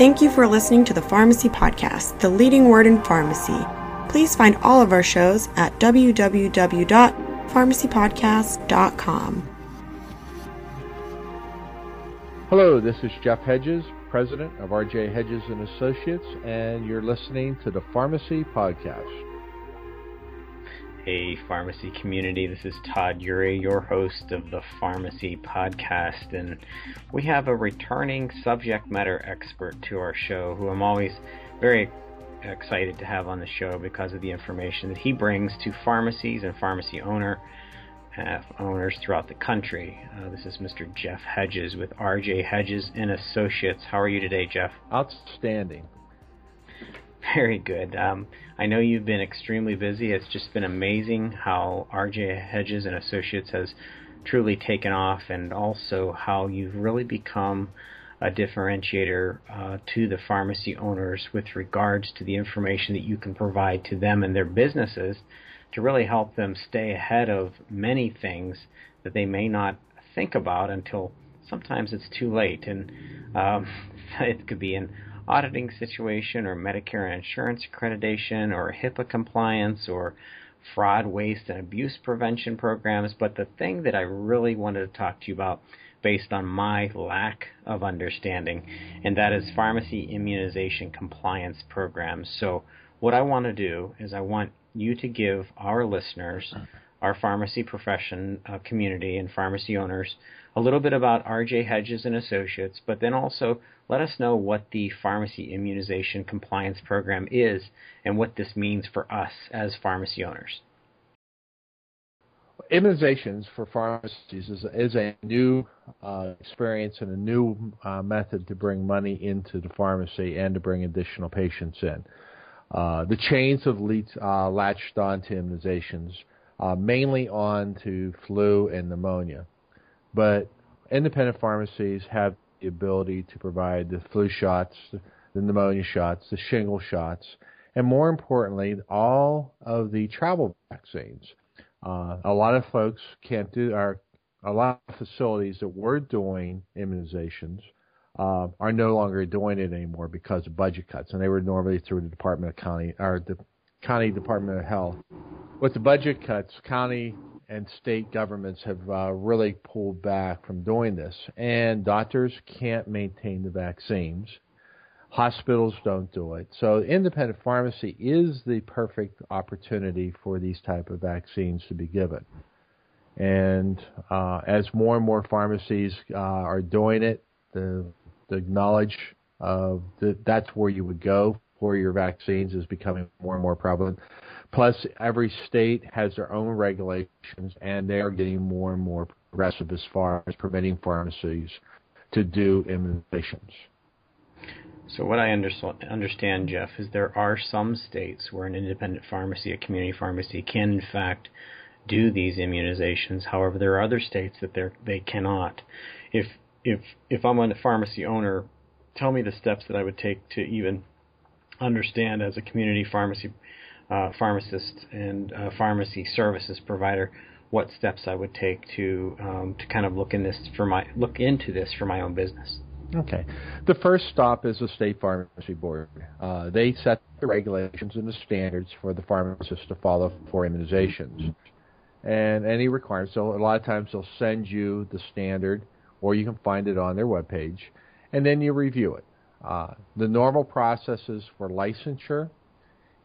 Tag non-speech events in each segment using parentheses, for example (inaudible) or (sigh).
Thank you for listening to the Pharmacy Podcast, the leading word in pharmacy. Please find all of our shows at www.pharmacypodcast.com. Hello, this is Jeff Hedges, president of RJ Hedges and Associates, and you're listening to the Pharmacy Podcast. Hey, pharmacy community. This is Todd Eury, your host of the Pharmacy Podcast, and we have a returning subject matter expert to our show who I'm always very excited to have on the show because of the information that he brings to pharmacies and pharmacy owner uh, owners throughout the country. Uh, this is Mr. Jeff Hedges with RJ Hedges and Associates. How are you today, Jeff? Outstanding. (laughs) Very good. Um, I know you've been extremely busy. It's just been amazing how RJ Hedges and Associates has truly taken off, and also how you've really become a differentiator uh, to the pharmacy owners with regards to the information that you can provide to them and their businesses to really help them stay ahead of many things that they may not think about until sometimes it's too late. And um, (laughs) it could be an auditing situation or Medicare and insurance accreditation or HIPAA compliance or fraud, waste, and abuse prevention programs. But the thing that I really wanted to talk to you about based on my lack of understanding, and that is pharmacy immunization compliance programs. So, what I want to do is I want you to give our listeners, our pharmacy profession uh, community, and pharmacy owners a little bit about RJ Hedges and Associates, but then also let us know what the pharmacy immunization compliance program is and what this means for us as pharmacy owners. Immunizations for pharmacies is, is a new uh, experience and a new uh, method to bring money into the pharmacy and to bring additional patients in. Uh, the chains have uh, latched onto immunizations, uh, mainly on to flu and pneumonia. But independent pharmacies have the ability to provide the flu shots, the pneumonia shots, the shingle shots, and more importantly, all of the travel vaccines. Uh, a lot of folks can't do, or a lot of facilities that were doing immunizations uh, are no longer doing it anymore because of budget cuts, and they were normally through the Department of County or the County Department of Health. With the budget cuts, county and state governments have uh, really pulled back from doing this, and doctors can't maintain the vaccines. Hospitals don't do it. So independent pharmacy is the perfect opportunity for these type of vaccines to be given. And uh, as more and more pharmacies uh, are doing it, the the knowledge of that that's where you would go for your vaccines is becoming more and more prevalent. Plus, every state has their own regulations, and they are getting more and more progressive as far as permitting pharmacies to do immunizations. So, what I understand, Jeff, is there are some states where an independent pharmacy, a community pharmacy, can in fact do these immunizations. However, there are other states that they cannot. If if if I'm a pharmacy owner, tell me the steps that I would take to even understand as a community pharmacy uh, pharmacist and uh, pharmacy services provider what steps I would take to um, to kind of look in this for my look into this for my own business. Okay, the first stop is the state pharmacy board. Uh, they set the regulations and the standards for the pharmacists to follow for immunizations, and any requirements. So a lot of times they'll send you the standard, or you can find it on their webpage, and then you review it. Uh, the normal processes for licensure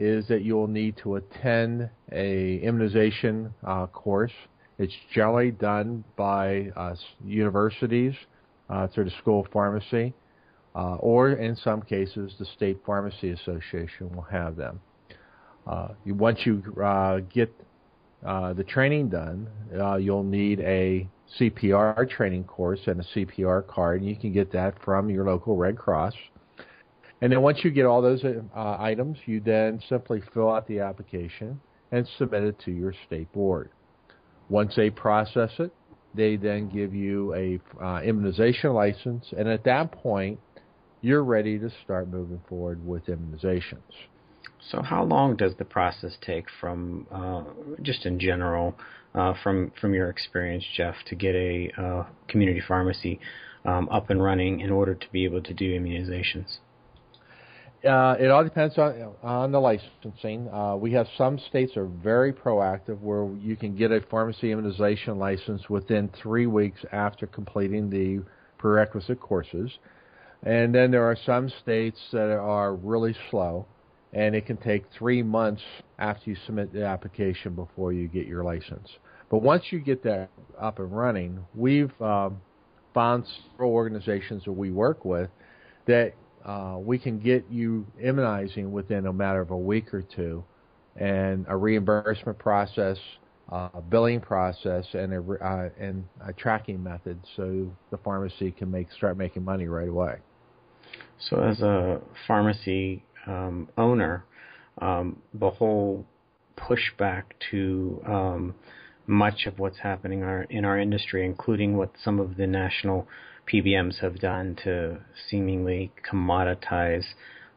is that you will need to attend a immunization uh, course. It's generally done by uh, universities uh, through the School of Pharmacy, uh, or in some cases, the State Pharmacy Association will have them. Uh, once you uh, get the training done, you'll need a CPR training course and a CPR card, and you can get that from your local Red Cross. And then once you get all those uh, items, you then simply fill out the application and submit it to your state board. Once they process it, they then give you a uh, immunization license, and at that point, you're ready to start moving forward with immunizations. So, how long does the process take from, uh, just in general, uh, from from your experience, Jeff, to get a uh, community pharmacy um, up and running in order to be able to do immunizations? Uh, it all depends on on the licensing. Uh, we have some states are very proactive where you can get a pharmacy immunization license within three weeks after completing the prerequisite courses, and then there are some states that are really slow, and it can take three months after you submit the application before you get your license. But once you get that up and running, we've um, found several organizations that we work with that uh, we can get you immunizing within a matter of a week or two, and a reimbursement process, uh, a billing process, and a, uh, and a tracking method, so the pharmacy can make start making money right away. So, as a pharmacy um, owner, um, the whole pushback to um, much of what's happening our, in our industry, including what some of the national PBMs have done to seemingly commoditize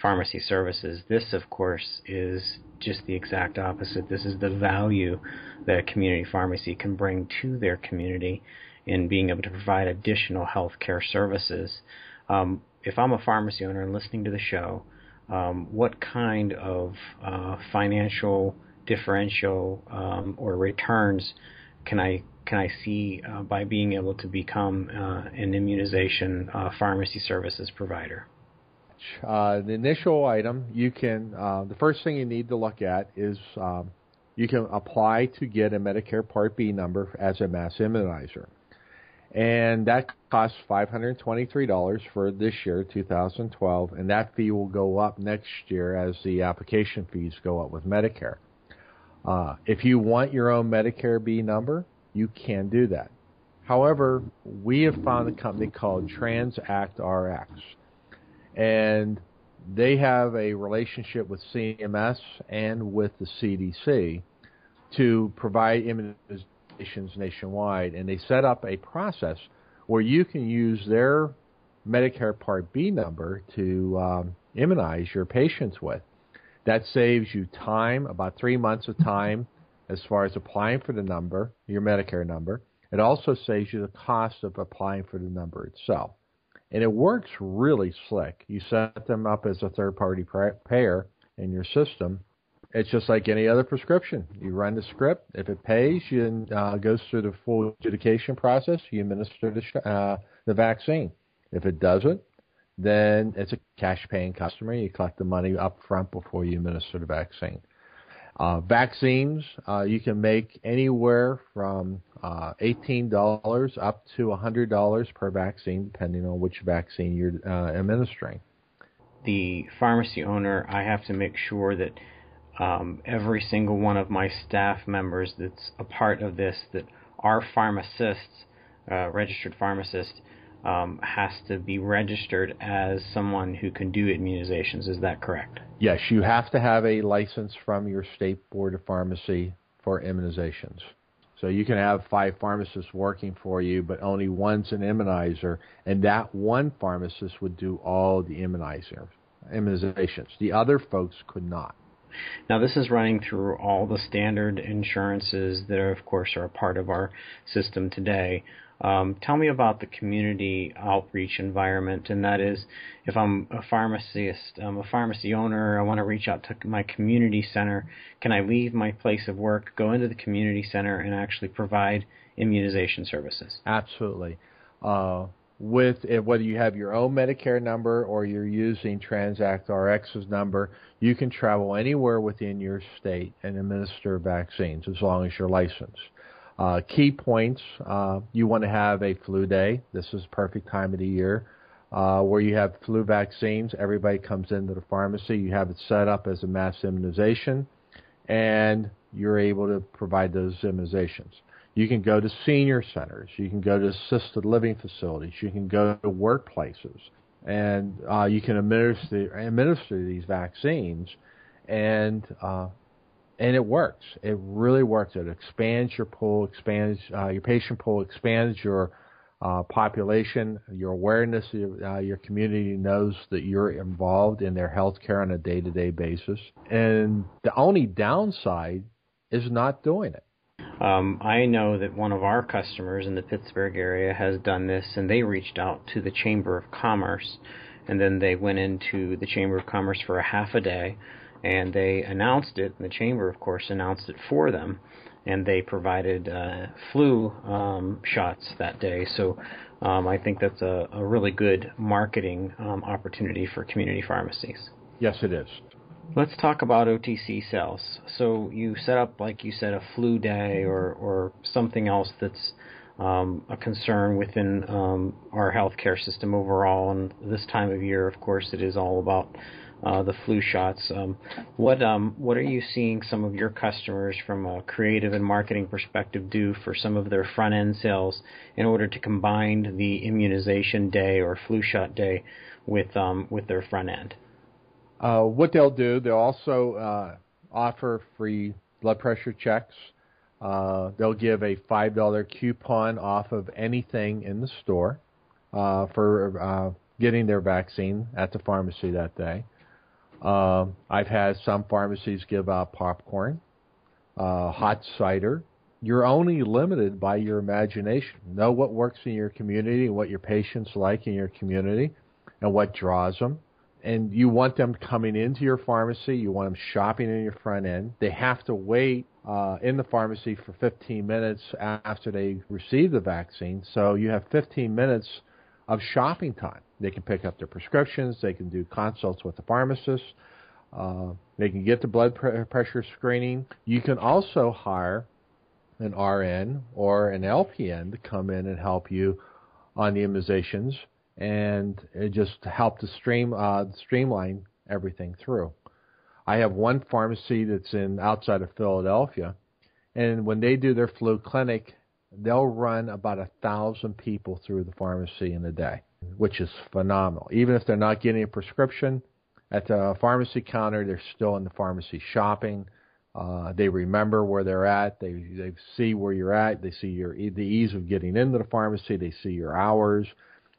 pharmacy services. This, of course, is just the exact opposite. This is the value that a community pharmacy can bring to their community in being able to provide additional health care services. Um, if I'm a pharmacy owner and listening to the show, um, what kind of uh, financial differential um, or returns can I can I see uh, by being able to become uh, an immunization uh, pharmacy services provider? Uh, the initial item you can uh, the first thing you need to look at is um, you can apply to get a Medicare Part B number as a mass immunizer, and that costs five hundred twenty-three dollars for this year, 2012, and that fee will go up next year as the application fees go up with Medicare. Uh, if you want your own Medicare B number, you can do that. However, we have found a company called Transact RX, and they have a relationship with CMS and with the CDC to provide immunizations nationwide, and they set up a process where you can use their Medicare Part B number to um, immunize your patients with. That saves you time, about three months of time as far as applying for the number, your Medicare number. It also saves you the cost of applying for the number itself. And it works really slick. You set them up as a third party payer in your system. It's just like any other prescription. You run the script. If it pays, you uh, goes through the full adjudication process. You administer the, uh, the vaccine. If it doesn't, then it's a cash paying customer. You collect the money up front before you administer the vaccine. Uh, vaccines, uh, you can make anywhere from uh, $18 up to $100 per vaccine, depending on which vaccine you're uh, administering. The pharmacy owner, I have to make sure that um, every single one of my staff members that's a part of this, that are pharmacists, uh, registered pharmacists, um, has to be registered as someone who can do immunizations. Is that correct? Yes, you have to have a license from your state board of pharmacy for immunizations. So you can have five pharmacists working for you, but only one's an immunizer, and that one pharmacist would do all the immunizer, immunizations. The other folks could not. Now, this is running through all the standard insurances that, are, of course, are a part of our system today. Um, tell me about the community outreach environment, and that is, if I'm a pharmacist, I'm a pharmacy owner, I want to reach out to my community center. Can I leave my place of work, go into the community center, and actually provide immunization services? Absolutely. Uh, with whether you have your own Medicare number or you're using Transact RX's number, you can travel anywhere within your state and administer vaccines as long as you're licensed. Uh, key points: uh, you want to have a flu day. This is perfect time of the year uh, where you have flu vaccines. Everybody comes into the pharmacy. You have it set up as a mass immunization, and you're able to provide those immunizations. You can go to senior centers. You can go to assisted living facilities. You can go to workplaces, and uh, you can administer administer these vaccines, and uh, and it works. It really works. It expands your pool, expands uh, your patient pool, expands your uh, population, your awareness, uh, your community knows that you're involved in their health care on a day to day basis. And the only downside is not doing it. Um, I know that one of our customers in the Pittsburgh area has done this, and they reached out to the Chamber of Commerce, and then they went into the Chamber of Commerce for a half a day, and they announced it, and the Chamber, of course, announced it for them and they provided uh, flu um, shots that day. So um, I think that's a, a really good marketing um, opportunity for community pharmacies. Yes, it is. Let's talk about OTC sales. So you set up, like you said, a flu day or, or something else that's um, a concern within um, our healthcare system overall. And this time of year, of course, it is all about uh, the flu shots. Um, what um, what are you seeing some of your customers from a creative and marketing perspective do for some of their front end sales in order to combine the immunization day or flu shot day with um, with their front end? Uh, what they'll do, they'll also uh, offer free blood pressure checks. Uh, they'll give a five dollar coupon off of anything in the store uh, for uh, getting their vaccine at the pharmacy that day. Um, I've had some pharmacies give out popcorn, hot cider. You're only limited by your imagination. Know what works in your community, what your patients like in your community, and what draws them. And you want them coming into your pharmacy. You want them shopping in your front end. They have to wait uh, in the pharmacy for 15 minutes after they receive the vaccine. So you have 15 minutes of shopping time. They can pick up their prescriptions. They can do consults with the pharmacist. Uh, they can get the blood pr- pressure screening. You can also hire an RN or an LPN to come in and help you on the immunizations and it just help to stream uh, streamline everything through. I have one pharmacy that's in outside of Philadelphia, and when they do their flu clinic, they'll run about a thousand people through the pharmacy in a day, which is phenomenal. Even if they're not getting a prescription at the pharmacy counter, they're still in the pharmacy shopping. Uh, they remember where they're at. They they see where you're at. They see your the ease of getting into the pharmacy. They see your hours.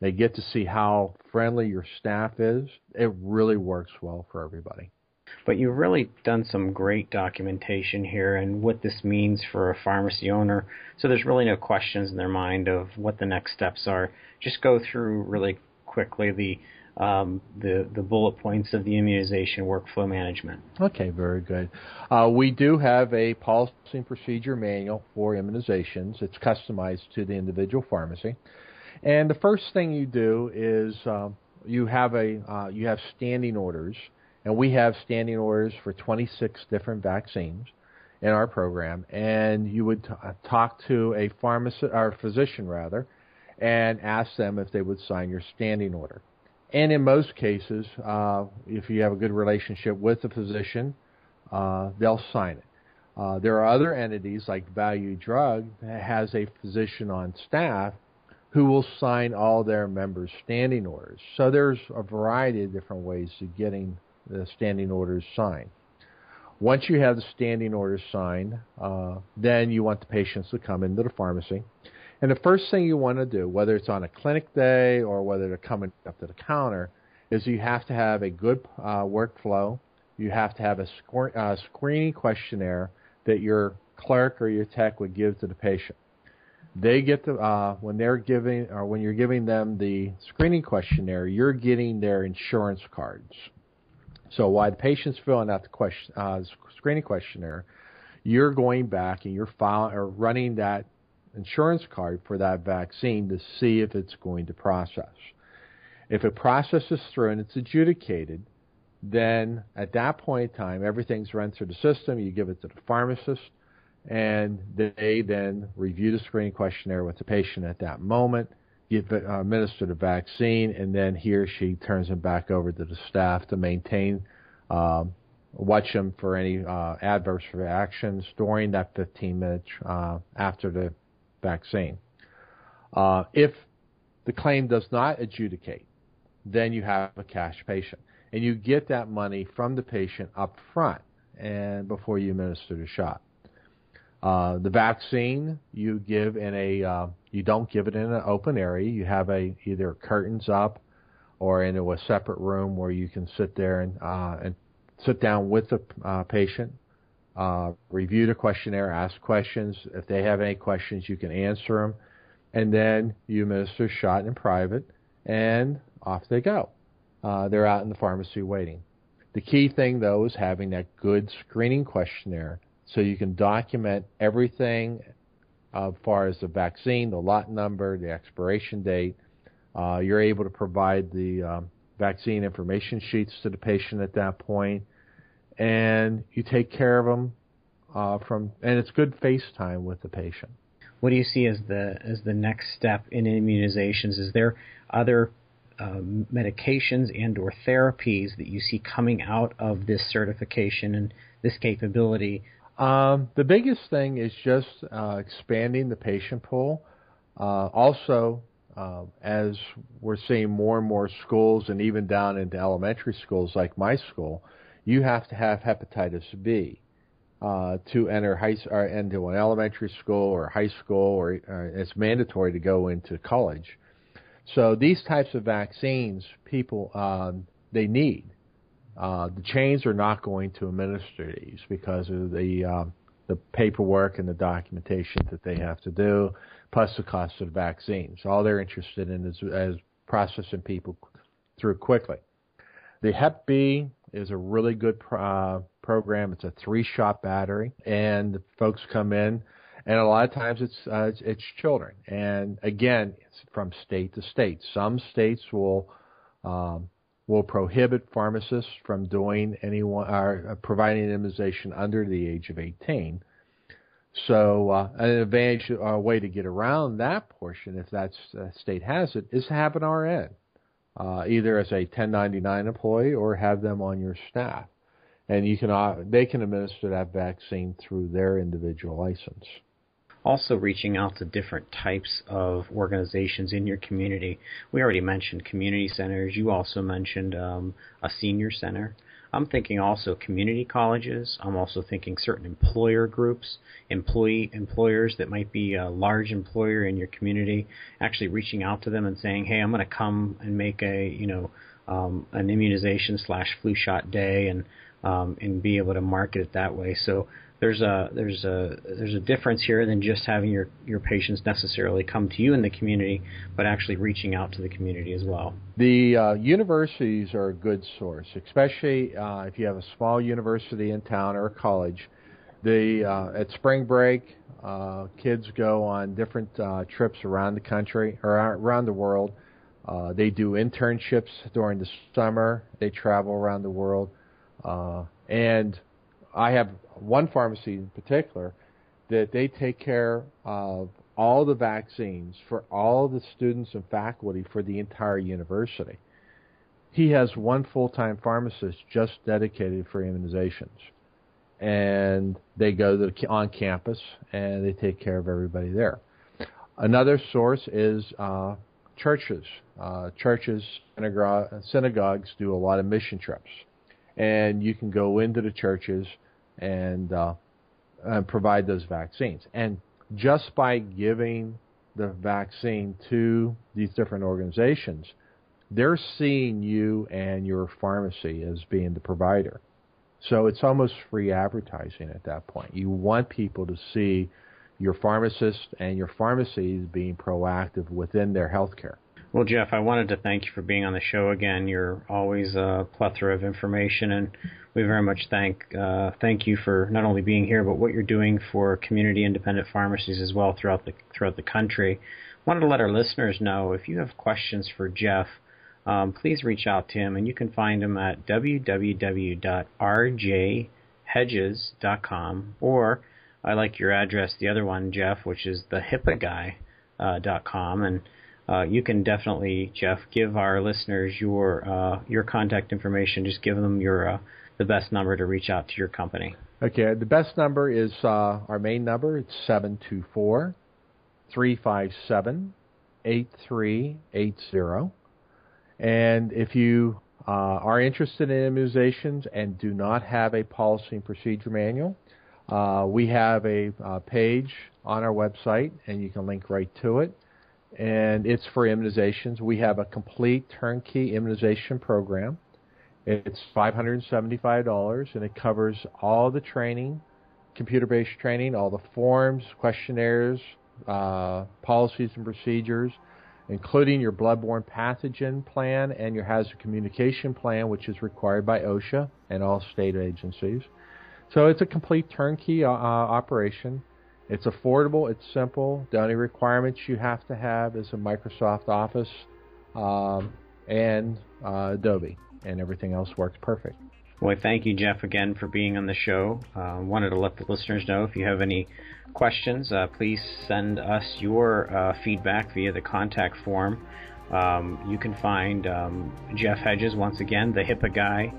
They get to see how friendly your staff is. It really works well for everybody. But you've really done some great documentation here and what this means for a pharmacy owner. So there's really no questions in their mind of what the next steps are. Just go through really quickly the um, the the bullet points of the immunization workflow management. Okay, very good. Uh, we do have a policy and procedure manual for immunizations. It's customized to the individual pharmacy, and the first thing you do is um, you have a uh, you have standing orders and we have standing orders for 26 different vaccines in our program. And you would t- uh, talk to a pharmacist or physician rather, and ask them if they would sign your standing order. And in most cases, uh, if you have a good relationship with the physician, uh, they'll sign it. Uh, there are other entities like Value Drug that has a physician on staff who will sign all their members' standing orders. So there's a variety of different ways of getting the standing orders signed. Once you have the standing orders signed, uh, then you want the patients to come into the pharmacy. And the first thing you want to do, whether it's on a clinic day or whether they're coming up to the counter, is you have to have a good uh, workflow. You have to have a sc- uh, screening questionnaire that your clerk or your tech would give to the patient. They get the uh, when they're giving or when you're giving them the screening questionnaire, you're getting their insurance cards. So while the patient's filling out the question, uh, screening questionnaire, you're going back and you're filing or running that insurance card for that vaccine to see if it's going to process. If it processes through and it's adjudicated, then at that point in time, everything's run through the system. You give it to the pharmacist, and they then review the screening questionnaire with the patient at that moment give uh, administer the vaccine, and then he or she turns them back over to the staff to maintain, uh, watch them for any uh, adverse reactions during that 15 minutes uh, after the vaccine. Uh, if the claim does not adjudicate, then you have a cash patient, and you get that money from the patient up front and before you administer the shot. Uh, the vaccine you give in a uh, you don't give it in an open area. You have a either curtains up or into a separate room where you can sit there and uh, and sit down with the uh, patient, uh, review the questionnaire, ask questions. If they have any questions, you can answer them, and then you administer shot in private, and off they go. They're out in the pharmacy waiting. The key thing, though, is having that good screening questionnaire so you can document everything as far as the vaccine, the lot number, the expiration date. Uh, you're able to provide the um, vaccine information sheets to the patient at that point, and you take care of them uh, from. And it's good FaceTime with the patient. What do you see as the as the next step in immunizations? Is there other uh, medications and or therapies that you see coming out of this certification and this capability um, the biggest thing is just uh, expanding the patient pool. Uh, also, uh, as we're seeing more and more schools, and even down into elementary schools like my school, you have to have hepatitis B uh, to enter high or into an elementary school or high school, or uh, it's mandatory to go into college. So these types of vaccines, people um, they need. Uh, the chains are not going to administer these because of the uh, the paperwork and the documentation that they have to do, plus the cost of the vaccines. All they're interested in is, is processing people through quickly. The Hep B is a really good uh, program. It's a three-shot battery, and folks come in, and a lot of times it's uh, it's, it's children. And again, it's from state to state. Some states will um, will prohibit pharmacists from doing anyone or uh, providing immunization under the age of 18. So uh, an advantage, a way to get around that portion, if that uh, state has it, is to have an RN, uh, either as a 1099 employee or have them on your staff, and you can uh, they can administer that vaccine through their individual license also reaching out to different types of organizations in your community. We already mentioned community centers. You also mentioned um, a senior center. I'm thinking also community colleges. I'm also thinking certain employer groups, employee employers that might be a large employer in your community, actually reaching out to them and saying, "Hey, I'm going to come and make a you know um, an immunization slash flu shot day and um, and be able to market it that way." So there's a there's a there's a difference here than just having your your patients necessarily come to you in the community, but actually reaching out to the community as well. The uh, universities are a good source, especially uh, if you have a small university in town or a college. The uh, at spring break, uh, kids go on different uh, trips around the country or around the world. Uh, they do internships during the summer. They travel around the world, and I have one pharmacy in particular that they take care of all the vaccines for all the students and faculty for the entire university. He has one full-time pharmacist just dedicated for immunizations, and they go the, on campus and they take care of everybody there. Another source is uh, churches. Uh, churches, synagogues do a lot of mission trips, and you can go into the churches and, uh, provide those vaccines. And just by giving the vaccine to these different organizations, they're seeing you and your pharmacy as being the provider. So it's almost free advertising at that point. You want people to see your pharmacist and your pharmacies being proactive within their healthcare. Well, Jeff, I wanted to thank you for being on the show again. You're always a plethora of information, and we very much thank uh, thank you for not only being here, but what you're doing for community independent pharmacies as well throughout the throughout the country. Wanted to let our listeners know if you have questions for Jeff, um, please reach out to him, and you can find him at www.rjhedges.com, or I like your address, the other one, Jeff, which is the HIPAAguy.com, uh, and uh, you can definitely, Jeff, give our listeners your uh, your contact information. Just give them your uh, the best number to reach out to your company. Okay, the best number is uh, our main number. It's seven two four three five seven eight three eight zero. And if you uh, are interested in immunizations and do not have a policy and procedure manual, Uh, we have a page on our website, and you can link right to it. And it's for immunizations. We have a complete turnkey immunization program. It's $575, and it covers all the training, computer-based training, all the forms, questionnaires, uh, policies and procedures, including your bloodborne pathogen plan and your hazard communication plan, which is required by OSHA and all state agencies. So it's a complete turnkey uh, uh, operation. It's affordable. It's simple. The only requirements you have to have is a Microsoft Office um, and uh, Adobe, and everything else works perfect. Well, thank you, Jeff, again for being on the show. Uh, wanted to let the listeners know if you have any questions, uh, please send us your uh, feedback via the contact form. Um, you can find um, Jeff Hedges once again, the HIPAA guy.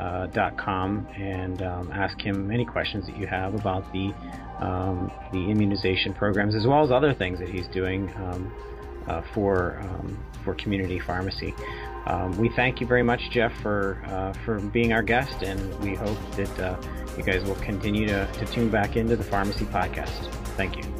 Uh, .com and um, ask him any questions that you have about the um, the immunization programs as well as other things that he's doing um, uh, for um, for community pharmacy. Um, we thank you very much, Jeff, for uh, for being our guest, and we hope that uh, you guys will continue to, to tune back into the Pharmacy Podcast. Thank you.